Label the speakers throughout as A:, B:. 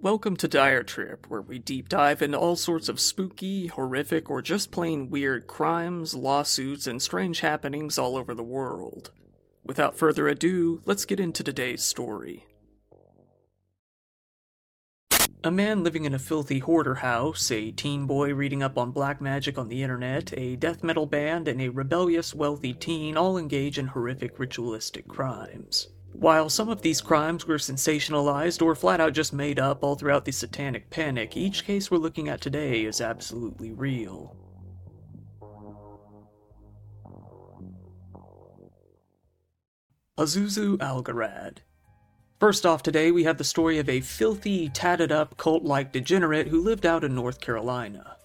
A: Welcome to Dire Trip, where we deep dive into all sorts of spooky, horrific, or just plain weird crimes, lawsuits, and strange happenings all over the world. Without further ado, let's get into today's story. A man living in a filthy hoarder house, a teen boy reading up on black magic on the internet, a death metal band, and a rebellious, wealthy teen all engage in horrific ritualistic crimes. While some of these crimes were sensationalized or flat out just made up all throughout the satanic panic, each case we're looking at today is absolutely real. Pazuzu Algarad. First off, today we have the story of a filthy, tatted up, cult like degenerate who lived out in North Carolina.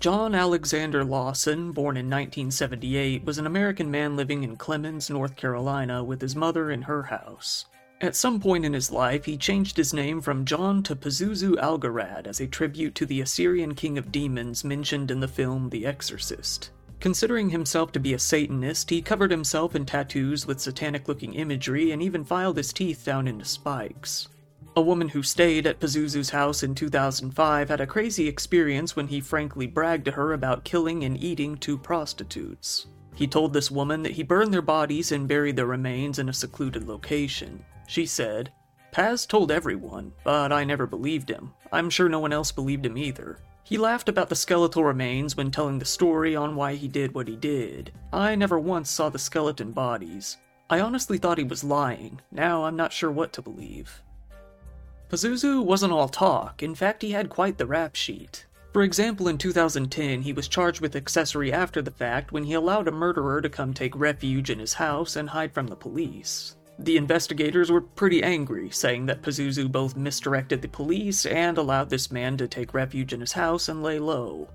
A: John Alexander Lawson, born in 1978, was an American man living in Clemmons, North Carolina, with his mother in her house. At some point in his life, he changed his name from John to Pazuzu Algarad as a tribute to the Assyrian king of demons mentioned in the film The Exorcist. Considering himself to be a Satanist, he covered himself in tattoos with satanic looking imagery and even filed his teeth down into spikes. A woman who stayed at Pazuzu's house in 2005 had a crazy experience when he frankly bragged to her about killing and eating two prostitutes. He told this woman that he burned their bodies and buried their remains in a secluded location. She said, Paz told everyone, but I never believed him. I'm sure no one else believed him either. He laughed about the skeletal remains when telling the story on why he did what he did. I never once saw the skeleton bodies. I honestly thought he was lying. Now I'm not sure what to believe. Pazuzu wasn't all talk, in fact, he had quite the rap sheet. For example, in 2010, he was charged with accessory after the fact when he allowed a murderer to come take refuge in his house and hide from the police. The investigators were pretty angry, saying that Pazuzu both misdirected the police and allowed this man to take refuge in his house and lay low.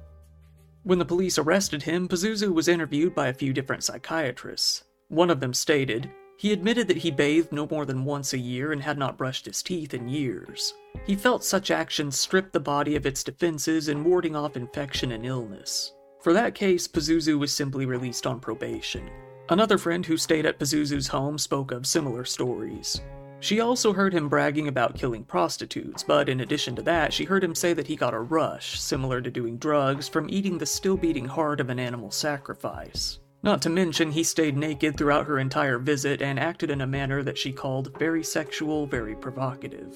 A: When the police arrested him, Pazuzu was interviewed by a few different psychiatrists. One of them stated, he admitted that he bathed no more than once a year and had not brushed his teeth in years. He felt such actions stripped the body of its defenses in warding off infection and illness. For that case, Pazuzu was simply released on probation. Another friend who stayed at Pazuzu's home spoke of similar stories. She also heard him bragging about killing prostitutes, but in addition to that, she heard him say that he got a rush, similar to doing drugs, from eating the still beating heart of an animal sacrifice. Not to mention, he stayed naked throughout her entire visit and acted in a manner that she called very sexual, very provocative.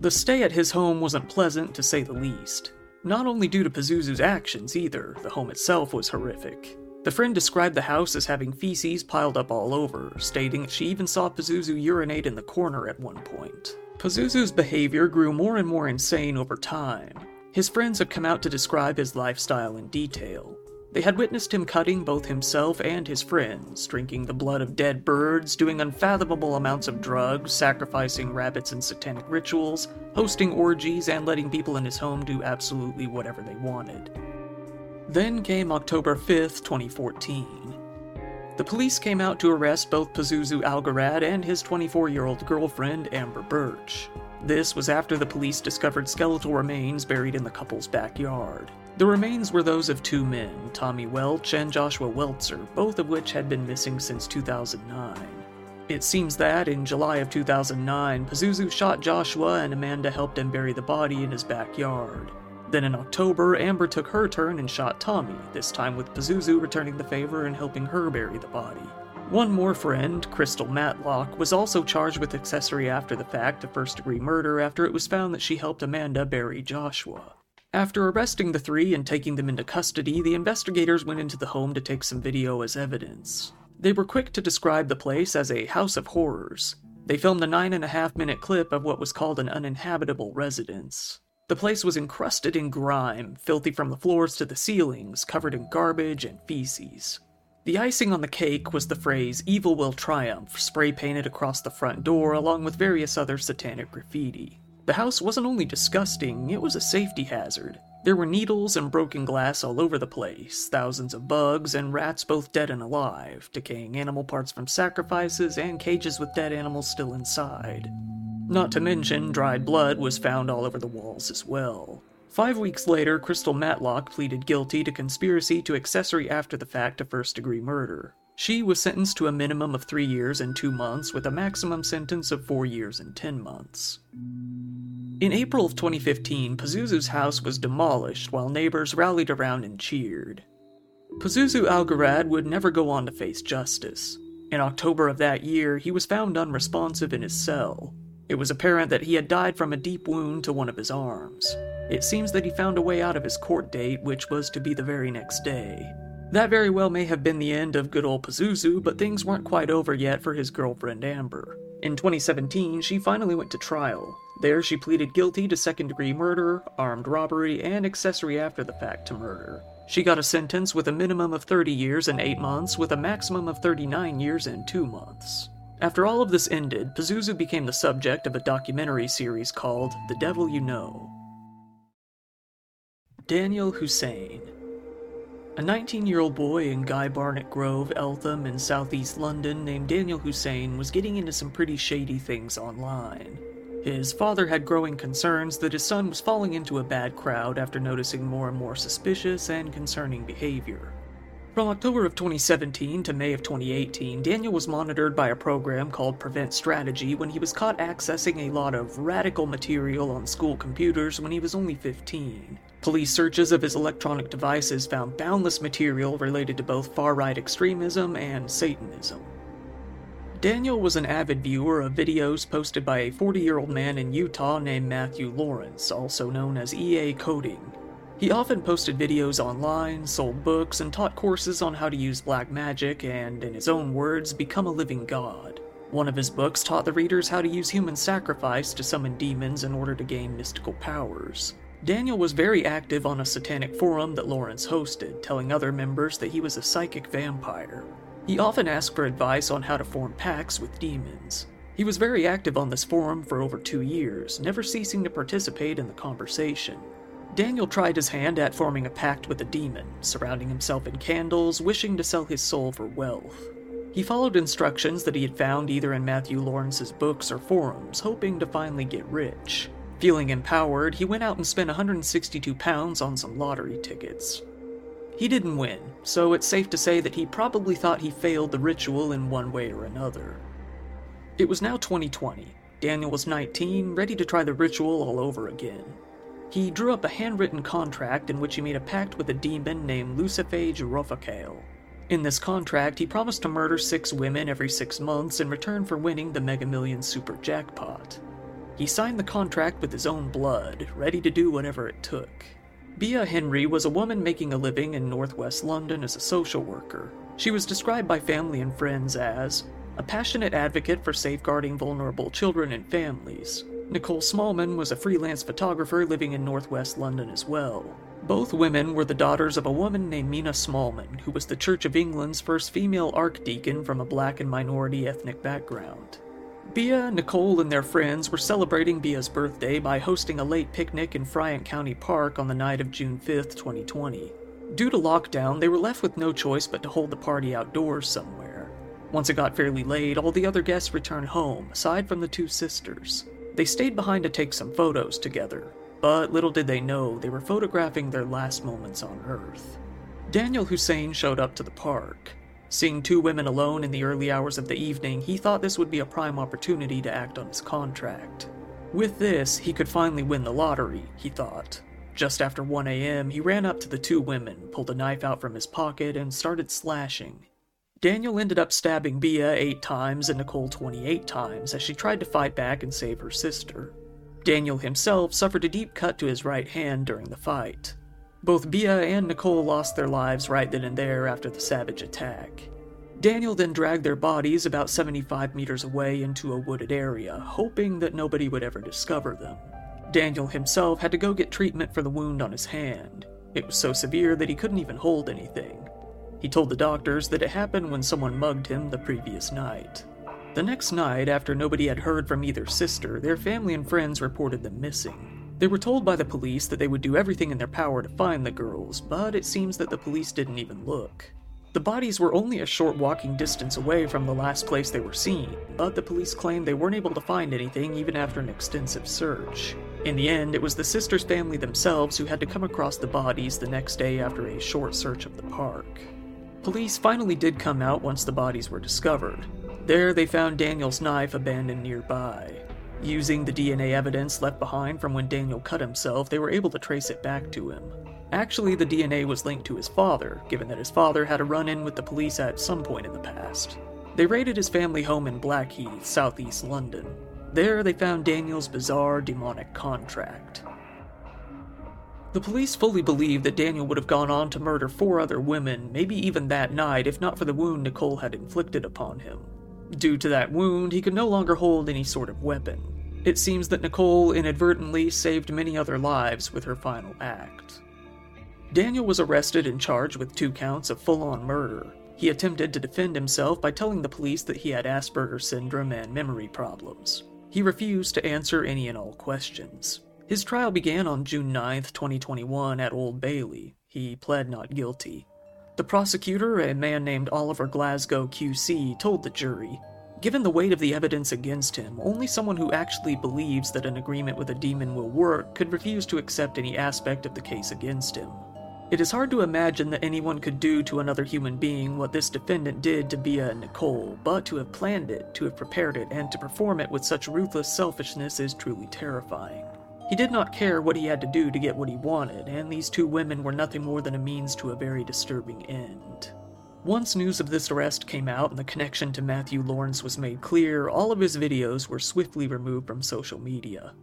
A: The stay at his home wasn't pleasant, to say the least. Not only due to Pazuzu's actions either, the home itself was horrific. The friend described the house as having feces piled up all over, stating she even saw Pazuzu urinate in the corner at one point. Pazuzu's behavior grew more and more insane over time. His friends have come out to describe his lifestyle in detail. They had witnessed him cutting both himself and his friends, drinking the blood of dead birds, doing unfathomable amounts of drugs, sacrificing rabbits in satanic rituals, hosting orgies, and letting people in his home do absolutely whatever they wanted. Then came October 5th, 2014. The police came out to arrest both Pazuzu Algarad and his 24 year old girlfriend, Amber Burch. This was after the police discovered skeletal remains buried in the couple's backyard. The remains were those of two men, Tommy Welch and Joshua Weltzer, both of which had been missing since 2009. It seems that, in July of 2009, Pazuzu shot Joshua and Amanda helped him bury the body in his backyard. Then in October, Amber took her turn and shot Tommy, this time with Pazuzu returning the favor and helping her bury the body. One more friend, Crystal Matlock, was also charged with accessory after the fact to first degree murder after it was found that she helped Amanda bury Joshua. After arresting the three and taking them into custody, the investigators went into the home to take some video as evidence. They were quick to describe the place as a house of horrors. They filmed a nine and a half minute clip of what was called an uninhabitable residence. The place was encrusted in grime, filthy from the floors to the ceilings, covered in garbage and feces. The icing on the cake was the phrase, Evil will triumph, spray painted across the front door, along with various other satanic graffiti. The house wasn't only disgusting, it was a safety hazard. There were needles and broken glass all over the place, thousands of bugs and rats both dead and alive, decaying animal parts from sacrifices, and cages with dead animals still inside. Not to mention, dried blood was found all over the walls as well. Five weeks later, Crystal Matlock pleaded guilty to conspiracy to accessory after the fact to first degree murder. She was sentenced to a minimum of three years and two months, with a maximum sentence of four years and ten months. In April of 2015, Pazuzu's house was demolished while neighbors rallied around and cheered. Pazuzu Algarad would never go on to face justice. In October of that year, he was found unresponsive in his cell. It was apparent that he had died from a deep wound to one of his arms. It seems that he found a way out of his court date, which was to be the very next day. That very well may have been the end of good old Pazuzu, but things weren't quite over yet for his girlfriend Amber. In 2017, she finally went to trial. There, she pleaded guilty to second degree murder, armed robbery, and accessory after the fact to murder. She got a sentence with a minimum of 30 years and 8 months, with a maximum of 39 years and 2 months. After all of this ended, Pazuzu became the subject of a documentary series called The Devil You Know. Daniel Hussein. A 19 year old boy in Guy Barnett Grove, Eltham, in southeast London, named Daniel Hussein, was getting into some pretty shady things online. His father had growing concerns that his son was falling into a bad crowd after noticing more and more suspicious and concerning behavior. From October of 2017 to May of 2018, Daniel was monitored by a program called Prevent Strategy when he was caught accessing a lot of radical material on school computers when he was only 15. Police searches of his electronic devices found boundless material related to both far right extremism and Satanism. Daniel was an avid viewer of videos posted by a 40 year old man in Utah named Matthew Lawrence, also known as EA Koetting. He often posted videos online, sold books, and taught courses on how to use black magic and, in his own words, become a living god. One of his books taught the readers how to use human sacrifice to summon demons in order to gain mystical powers. Daniel was very active on a satanic forum that Lawrence hosted, telling other members that he was a psychic vampire. He often asked for advice on how to form pacts with demons. He was very active on this forum for over two years, never ceasing to participate in the conversation. Daniel tried his hand at forming a pact with a demon, surrounding himself in candles, wishing to sell his soul for wealth. He followed instructions that he had found either in Matthew Lawrence's books or forums, hoping to finally get rich. Feeling empowered, he went out and spent 162 pounds on some lottery tickets. He didn't win, so it's safe to say that he probably thought he failed the ritual in one way or another. It was now 2020. Daniel was 19, ready to try the ritual all over again. He drew up a handwritten contract in which he made a pact with a demon named Lucifuge Rofocale. In this contract, he promised to murder six women every six months in return for winning the Mega Millions super jackpot. He signed the contract with his own blood, ready to do whatever it took. Bia Henry was a woman making a living in northwest London as a social worker. She was described by family and friends as a passionate advocate for safeguarding vulnerable children and families. Nicole Smallman was a freelance photographer living in northwest London as well. Both women were the daughters of a woman named Mina Smallman, who was the Church of England's first female archdeacon from a black and minority ethnic background. Bia, Nicole, and their friends were celebrating Bia's birthday by hosting a late picnic in Fryent County Park on the night of June 5, 2020. Due to lockdown, they were left with no choice but to hold the party outdoors somewhere. Once it got fairly late, all the other guests returned home, aside from the two sisters. They stayed behind to take some photos together, but little did they know they were photographing their last moments on Earth. Daniel Hussein showed up to the park. Seeing two women alone in the early hours of the evening, he thought this would be a prime opportunity to act on his contract. With this, he could finally win the lottery, he thought. Just after 1 a.m., he ran up to the two women, pulled a knife out from his pocket, and started slashing. Daniel ended up stabbing Bia 8 times and Nicole 28 times as she tried to fight back and save her sister. Daniel himself suffered a deep cut to his right hand during the fight. Both Bia and Nicole lost their lives right then and there after the savage attack. Daniel then dragged their bodies about 75 meters away into a wooded area, hoping that nobody would ever discover them. Daniel himself had to go get treatment for the wound on his hand. It was so severe that he couldn't even hold anything. He told the doctors that it happened when someone mugged him the previous night. The next night, after nobody had heard from either sister, their family and friends reported them missing. They were told by the police that they would do everything in their power to find the girls, but it seems that the police didn't even look. The bodies were only a short walking distance away from the last place they were seen, but the police claimed they weren't able to find anything even after an extensive search. In the end, it was the sisters' family themselves who had to come across the bodies the next day after a short search of the park. Police finally did come out once the bodies were discovered. There, they found Daniel's knife abandoned nearby. Using the DNA evidence left behind from when Daniel cut himself, they were able to trace it back to him. Actually, the DNA was linked to his father, given that his father had a run in with the police at some point in the past. They raided his family home in Blackheath, southeast London. There, they found Daniel's bizarre demonic contract. The police fully believed that Daniel would have gone on to murder four other women, maybe even that night, if not for the wound Nicole had inflicted upon him. Due to that wound, he could no longer hold any sort of weapon. It seems that Nicole inadvertently saved many other lives with her final act. Daniel was arrested and charged with two counts of full on murder. He attempted to defend himself by telling the police that he had Asperger's syndrome and memory problems. He refused to answer any and all questions. His trial began on June 9, 2021, at Old Bailey. He pled not guilty. The prosecutor, a man named Oliver Glasgow QC, told the jury Given the weight of the evidence against him, only someone who actually believes that an agreement with a demon will work could refuse to accept any aspect of the case against him. It is hard to imagine that anyone could do to another human being what this defendant did to Bia and Nicole, but to have planned it, to have prepared it, and to perform it with such ruthless selfishness is truly terrifying. He did not care what he had to do to get what he wanted, and these two women were nothing more than a means to a very disturbing end. Once news of this arrest came out and the connection to Matthew Lawrence was made clear, all of his videos were swiftly removed from social media.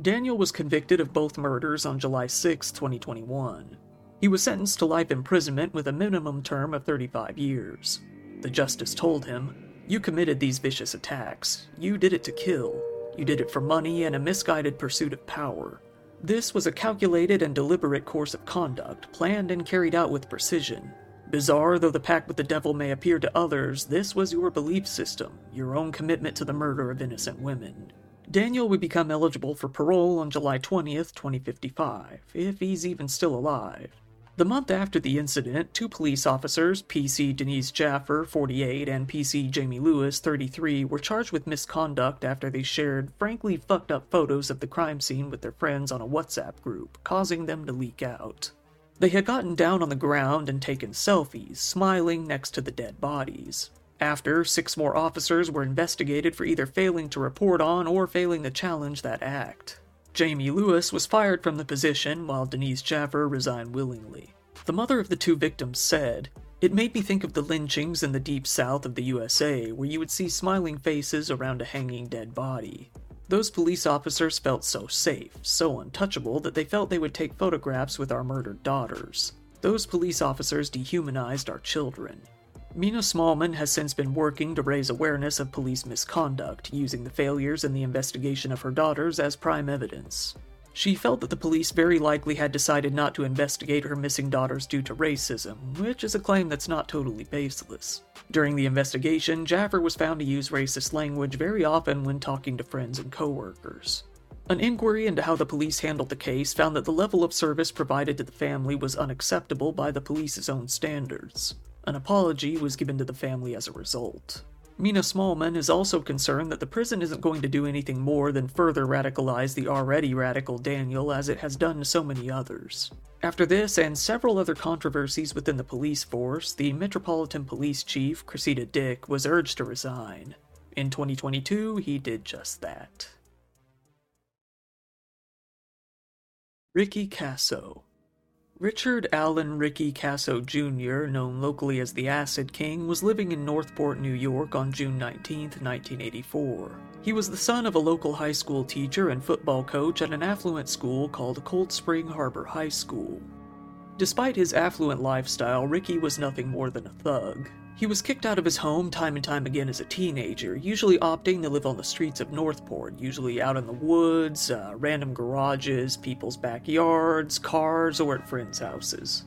A: Daniel was convicted of both murders on July 6, 2021. He was sentenced to life imprisonment with a minimum term of 35 years. The justice told him, You committed these vicious attacks. You did it to kill. You did it for money and a misguided pursuit of power. This was a calculated and deliberate course of conduct, planned and carried out with precision. Bizarre though the pact with the devil may appear to others, this was your belief system, your own commitment to the murder of innocent women. Daniel would become eligible for parole on July 20th, 2055, if he's even still alive. The month after the incident, two police officers, PC Deniz Jaffer, 48, and PC Jamie Lewis, 33, were charged with misconduct after they shared frankly fucked up photos of the crime scene with their friends on a WhatsApp group, causing them to leak out. They had gotten down on the ground and taken selfies, smiling next to the dead bodies. After, six more officers were investigated for either failing to report on or failing to challenge that act. Jamie Lewis was fired from the position, while Deniz Jaffer resigned willingly. The mother of the two victims said, It made me think of the lynchings in the deep south of the USA, where you would see smiling faces around a hanging dead body. Those police officers felt so safe, so untouchable, that they felt they would take photographs with our murdered daughters. Those police officers dehumanized our children. Mina Smallman has since been working to raise awareness of police misconduct, using the failures in the investigation of her daughters as prime evidence. She felt that the police very likely had decided not to investigate her missing daughters due to racism, which is a claim that's not totally baseless. During the investigation, Jaffer was found to use racist language very often when talking to friends and coworkers. An inquiry into how the police handled the case found that the level of service provided to the family was unacceptable by the police's own standards. An apology was given to the family as a result. Mina Smallman is also concerned that the prison isn't going to do anything more than further radicalize the already radical Daniel as it has done to so many others. After this and several other controversies within the police force, the Metropolitan Police Chief, Cressida Dick, was urged to resign. In 2022, he did just that. Ricky Kasso Richard Allen Ricky Kasso Jr., known locally as the Acid King, was living in Northport, New York on June 19, 1984. He was the son of a local high school teacher and football coach at an affluent school called Cold Spring Harbor High School. Despite his affluent lifestyle, Ricky was nothing more than a thug. He was kicked out of his home time and time again as a teenager, usually opting to live on the streets of Northport, usually out in the woods, uh, random garages, people's backyards, cars, or at friends' houses.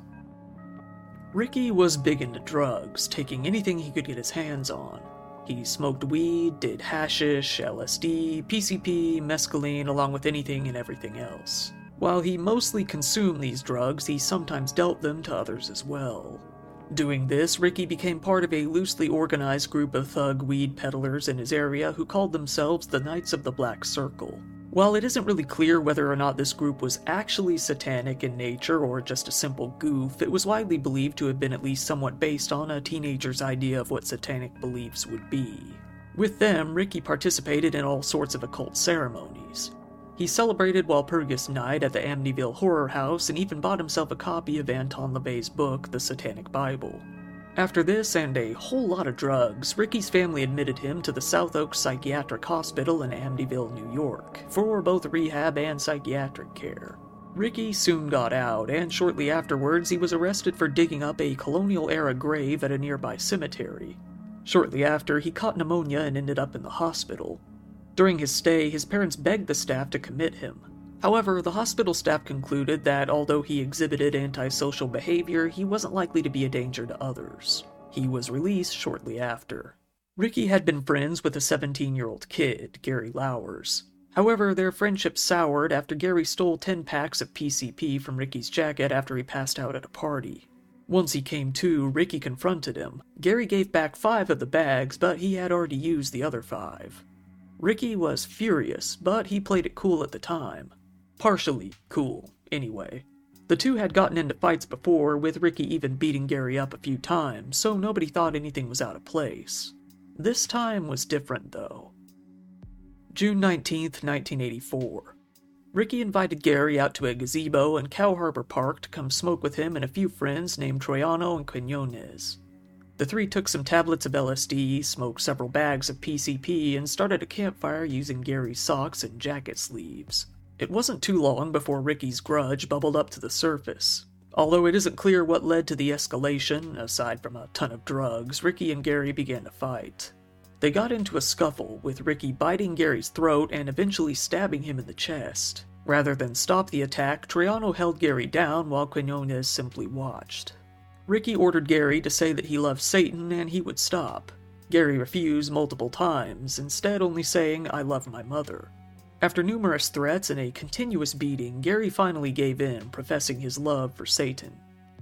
A: Ricky was big into drugs, taking anything he could get his hands on. He smoked weed, did hashish, LSD, PCP, mescaline, along with anything and everything else. While he mostly consumed these drugs, he sometimes dealt them to others as well. Doing this, Ricky became part of a loosely organized group of thug weed peddlers in his area who called themselves the Knights of the Black Circle. While it isn't really clear whether or not this group was actually satanic in nature or just a simple goof, it was widely believed to have been at least somewhat based on a teenager's idea of what satanic beliefs would be. With them, Ricky participated in all sorts of occult ceremonies. He celebrated Walpurgis Night at the Amityville Horror House and even bought himself a copy of Anton LaVey's book, The Satanic Bible. After this and a whole lot of drugs, Ricky's family admitted him to the South Oaks Psychiatric Hospital in Amityville, New York, for both rehab and psychiatric care. Ricky soon got out, and shortly afterwards, he was arrested for digging up a colonial era grave at a nearby cemetery. Shortly after, he caught pneumonia and ended up in the hospital. During his stay, his parents begged the staff to commit him, However, the hospital staff concluded that although he exhibited antisocial behavior, he wasn't likely to be a danger to others. He was released shortly after. Ricky had been friends with a 17 year old kid, Gary Lauwers. However, their friendship soured after Gary stole 10 packs of PCP from Ricky's jacket after he passed out at a party. Once he came to, Ricky confronted him. Gary gave back five of the bags, but he had already used the other five. Ricky was furious, but he played it cool at the time. Partially cool, anyway. The two had gotten into fights before, with Ricky even beating Gary up a few times, so nobody thought anything was out of place. This time was different, though. June 19th, 1984. Ricky invited Gary out to a gazebo in Cow Harbor Park to come smoke with him and a few friends named Troiano and Quinones. The three took some tablets of LSD, smoked several bags of PCP, and started a campfire using Gary's socks and jacket sleeves. It wasn't too long before Ricky's grudge bubbled up to the surface. Although it isn't clear what led to the escalation, aside from a ton of drugs, Ricky and Gary began to fight. They got into a scuffle, with Ricky biting Gary's throat and eventually stabbing him in the chest. Rather than stop the attack, Troiano held Gary down while Quinones simply watched. Ricky ordered Gary to say that he loved Satan and he would stop. Gary refused multiple times, instead only saying, I love my mother. After numerous threats and a continuous beating, Gary finally gave in, professing his love for Satan.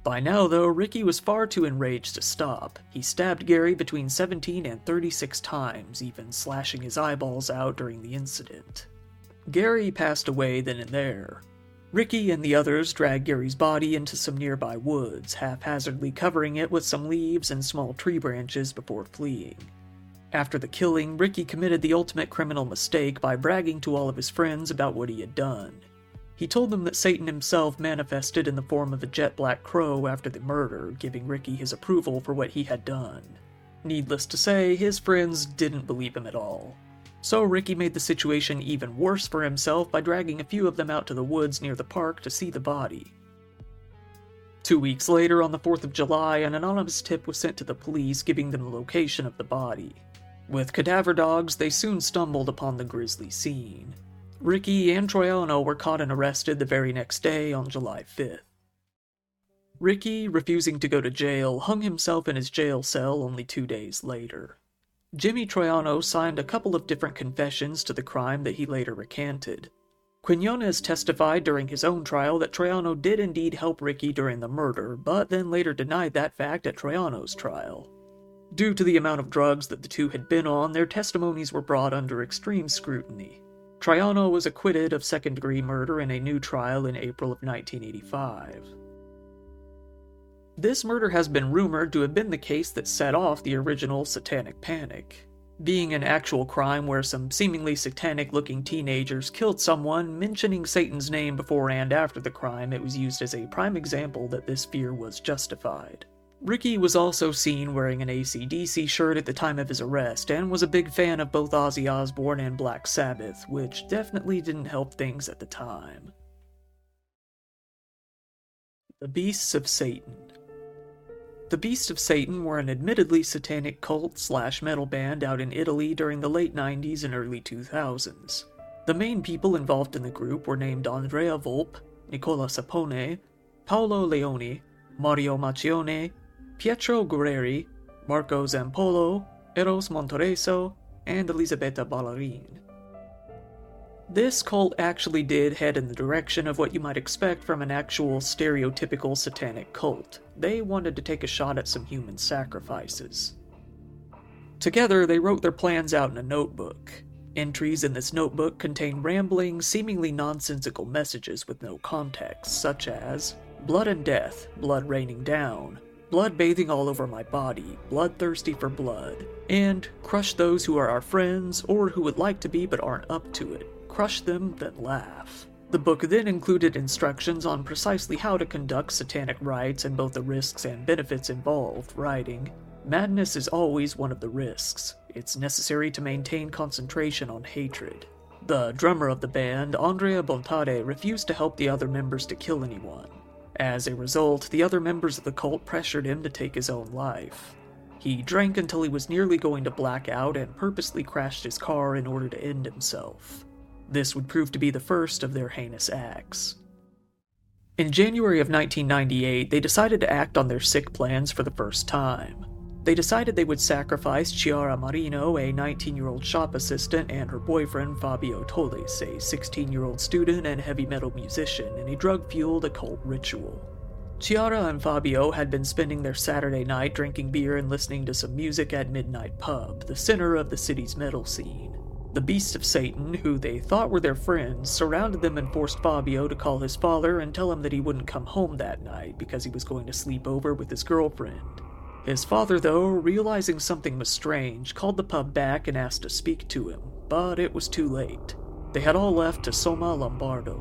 A: By now, though, Ricky was far too enraged to stop. He stabbed Gary between 17 and 36 times, even slashing his eyeballs out during the incident. Gary passed away then and there. Ricky and the others dragged Gary's body into some nearby woods, haphazardly covering it with some leaves and small tree branches before fleeing. After the killing, Ricky committed the ultimate criminal mistake by bragging to all of his friends about what he had done. He told them that Satan himself manifested in the form of a jet black crow after the murder, giving Ricky his approval for what he had done. Needless to say, his friends didn't believe him at all. So Ricky made the situation even worse for himself by dragging a few of them out to the woods near the park to see the body. Two weeks later, on the 4th of July, an anonymous tip was sent to the police giving them the location of the body. With cadaver dogs, they soon stumbled upon the grisly scene. Ricky and Troiano were caught and arrested the very next day on July 5th. Ricky, refusing to go to jail, hung himself in his jail cell only two days later. Jimmy Troiano signed a couple of different confessions to the crime that he later recanted. Quinones testified during his own trial that Troiano did indeed help Ricky during the murder, but then later denied that fact at Troiano's trial. Due to the amount of drugs that the two had been on, their testimonies were brought under extreme scrutiny. Troiano was acquitted of second degree murder in a new trial in April of 1985. This murder has been rumored to have been the case that set off the original Satanic Panic. Being an actual crime where some seemingly satanic looking teenagers killed someone, mentioning Satan's name before and after the crime, it was used as a prime example that this fear was justified. Ricky was also seen wearing an ACDC shirt at the time of his arrest and was a big fan of both Ozzy Osbourne and Black Sabbath, which definitely didn't help things at the time. The Beasts of Satan The Beasts of Satan were an admittedly satanic cult slash metal band out in Italy during the late 90s and early 2000s. The main people involved in the group were named Andrea Volpe, Nicola Sapone, Paolo Leoni, Mario Maccione, Pietro Guerrieri, Marco Zampollo, Eros Monterosso, and Elisabetta Ballarin. This cult actually did head in the direction of what you might expect from an actual stereotypical satanic cult. They wanted to take a shot at some human sacrifices. Together, they wrote their plans out in a notebook. Entries in this notebook contain rambling, seemingly nonsensical messages with no context, such as blood and death, blood raining down, blood bathing all over my body, bloodthirsty for blood, and crush those who are our friends or who would like to be but aren't up to it. Crush them, that laugh. The book then included instructions on precisely how to conduct satanic rites and both the risks and benefits involved, writing, Madness is always one of the risks. It's necessary to maintain concentration on hatred. The drummer of the band, Andrea Bontade, refused to help the other members to kill anyone. As a result, the other members of the cult pressured him to take his own life. He drank until he was nearly going to black out and purposely crashed his car in order to end himself. This would prove to be the first of their heinous acts. In January of 1998, they decided to act on their sick plans for the first time. They decided they would sacrifice Chiara Marino, a 19 year old shop assistant, and her boyfriend Fabio Tollis, a 16 year old student and heavy metal musician, in a drug fueled occult ritual. Chiara and Fabio had been spending their Saturday night drinking beer and listening to some music at Midnight Pub, the center of the city's metal scene. The beasts of Satan, who they thought were their friends, surrounded them and forced Fabio to call his father and tell him that he wouldn't come home that night because he was going to sleep over with his girlfriend. His father, though, realizing something was strange, called the pub back and asked to speak to him, but it was too late. They had all left to Somma Lombardo.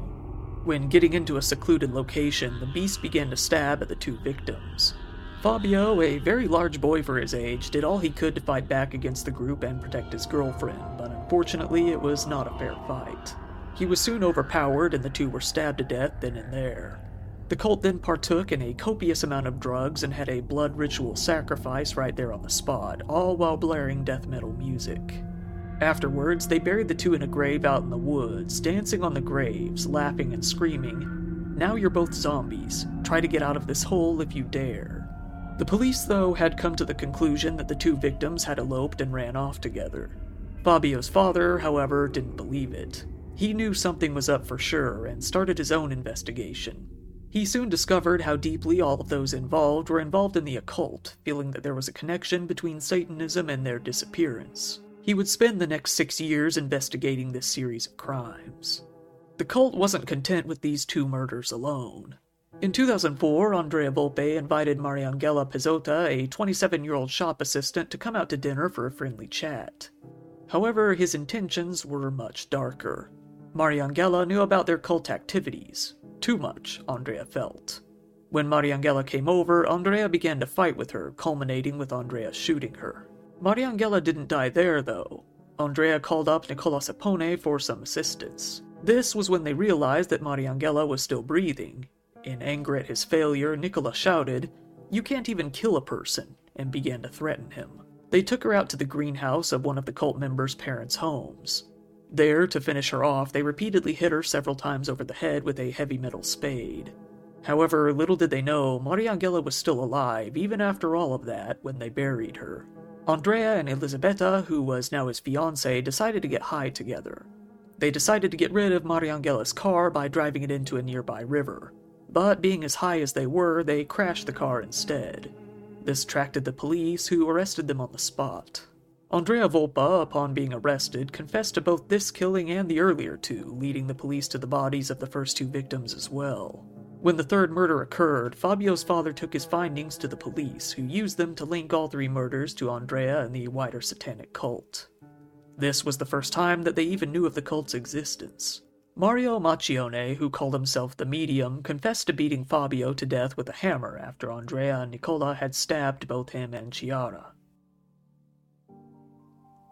A: When getting into a secluded location, the beast began to stab at the two victims. Fabio, a very large boy for his age, did all he could to fight back against the group and protect his girlfriend, but unfortunately it was not a fair fight. He was soon overpowered and the two were stabbed to death then and there. The cult then partook in a copious amount of drugs and had a blood ritual sacrifice right there on the spot, all while blaring death metal music. Afterwards, they buried the two in a grave out in the woods, dancing on the graves, laughing and screaming, Now you're both zombies. Try to get out of this hole if you dare. The police, though, had come to the conclusion that the two victims had eloped and ran off together. Fabio's father, however, didn't believe it. He knew something was up for sure and started his own investigation. He soon discovered how deeply all of those involved were involved in the occult, feeling that there was a connection between Satanism and their disappearance. He would spend the next six years investigating this series of crimes. The cult wasn't content with these two murders alone. In 2004, Andrea Volpe invited Mariangela Pezzotta, a 27 year old shop assistant, to come out to dinner for a friendly chat. However, his intentions were much darker. Mariangela knew about their cult activities, too much, Andrea felt. When Mariangela came over, Andrea began to fight with her, culminating with Andrea shooting her. Mariangela didn't die there, though. Andrea called up Nicola Sapone for some assistance. This was when they realized that Mariangela was still breathing. In anger at his failure, Nicola shouted, You can't even kill a person, and began to threaten him. They took her out to the greenhouse of one of the cult members' parents' homes. There, to finish her off, they repeatedly hit her several times over the head with a heavy metal spade. However, little did they know, Mariangela was still alive, even after all of that, when they buried her. Andrea and Elisabetta, who was now his fiancee, decided to get high together. They decided to get rid of Mariangela's car by driving it into a nearby river. But being as high as they were, they crashed the car instead. This attracted the police, who arrested them on the spot. Andrea Volpe, upon being arrested, confessed to both this killing and the earlier two, leading the police to the bodies of the first two victims as well. When the third murder occurred, Fabio's father took his findings to the police, who used them to link all three murders to Andrea and the wider satanic cult. This was the first time that they even knew of the cult's existence. Mario Maccione, who called himself the Medium, confessed to beating Fabio to death with a hammer after Andrea and Nicola had stabbed both him and Chiara.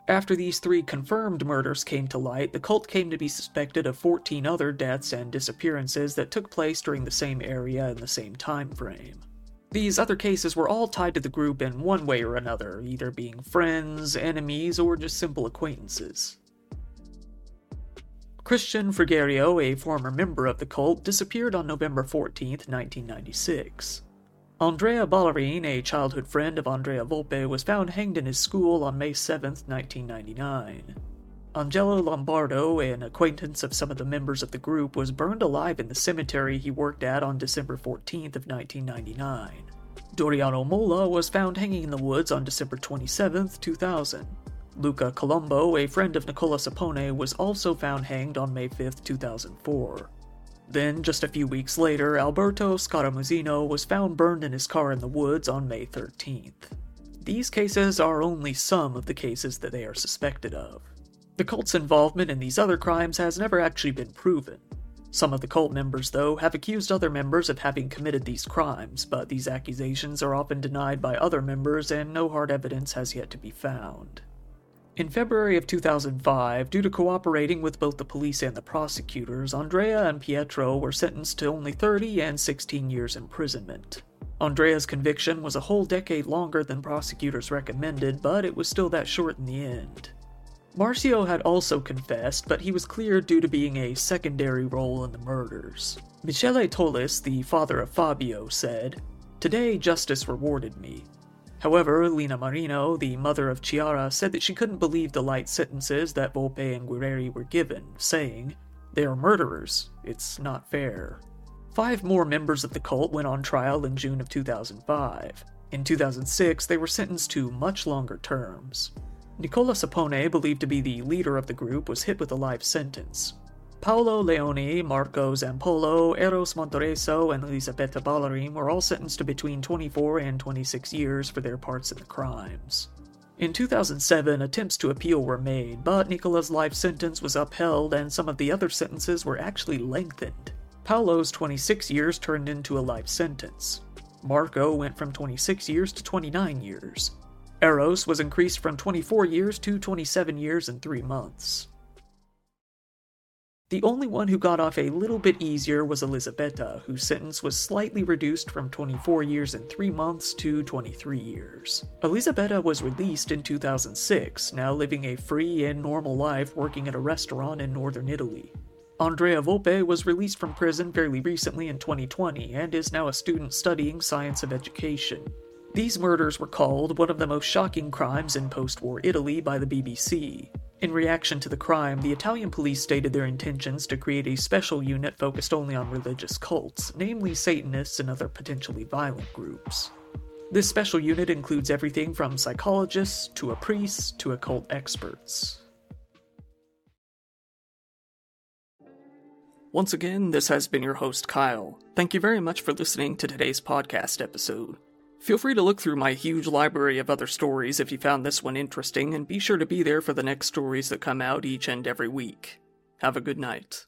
A: After these three confirmed murders came to light, the cult came to be suspected of 14 other deaths and disappearances that took place during the same area in the same time frame. These other cases were all tied to the group in one way or another, either being friends, enemies, or just simple acquaintances. Christian Frigerio, a former member of the cult, disappeared on November 14, 1996. Andrea Ballerini, a childhood friend of Andrea Volpe, was found hanged in his school on May 7, 1999. Angelo Lombardo, an acquaintance of some of the members of the group, was burned alive in the cemetery he worked at on December 14th of 1999. Doriano Mola was found hanging in the woods on December 27, 2000. Luca Colombo, a friend of Nicola Sapone, was also found hanged on May 5, 2004. Then, just a few weeks later, Alberto Scaramuzzino was found burned in his car in the woods on May 13th. These cases are only some of the cases that they are suspected of. The cult's involvement in these other crimes has never actually been proven. Some of the cult members, though, have accused other members of having committed these crimes, but these accusations are often denied by other members and no hard evidence has yet to be found. In February of 2005, due to cooperating with both the police and the prosecutors, Andrea and Pietro were sentenced to only 30 and 16 years imprisonment. Andrea's conviction was a whole decade longer than prosecutors recommended, but it was still that short in the end. Marcio had also confessed, but he was cleared due to being a secondary role in the murders. Michele Tollis, the father of Fabio, said, Today justice rewarded me. However, Lina Marino, the mother of Chiara, said that she couldn't believe the light sentences that Volpe and Guerrieri were given, saying, They are murderers. It's not fair. Five more members of the cult went on trial in June of 2005. In 2006, they were sentenced to much longer terms. Nicola Sapone, believed to be the leader of the group, was hit with a life sentence. Paolo Leoni, Marco Zampollo, Eros Monterosso, and Elisabetta Ballarin were all sentenced to between 24 and 26 years for their parts in the crimes. In 2007, attempts to appeal were made, but Nicola's life sentence was upheld and some of the other sentences were actually lengthened. Paolo's 26 years turned into a life sentence. Marco went from 26 years to 29 years. Eros was increased from 24 years to 27 years and 3 months. The only one who got off a little bit easier was Elisabetta, whose sentence was slightly reduced from 24 years and 3 months to 23 years. Elisabetta was released in 2006, now living a free and normal life working at a restaurant in northern Italy. Andrea Volpe was released from prison fairly recently in 2020 and is now a student studying science of education. These murders were called one of the most shocking crimes in post war Italy by the BBC. In reaction to the crime, the Italian police stated their intentions to create a special unit focused only on religious cults, namely Satanists and other potentially violent groups. This special unit includes everything from psychologists to a priest to occult experts. Once again, this has been your host, Kyle. Thank you very much for listening to today's podcast episode. Feel free to look through my huge library of other stories if you found this one interesting, and be sure to be there for the next stories that come out each and every week. Have a good night.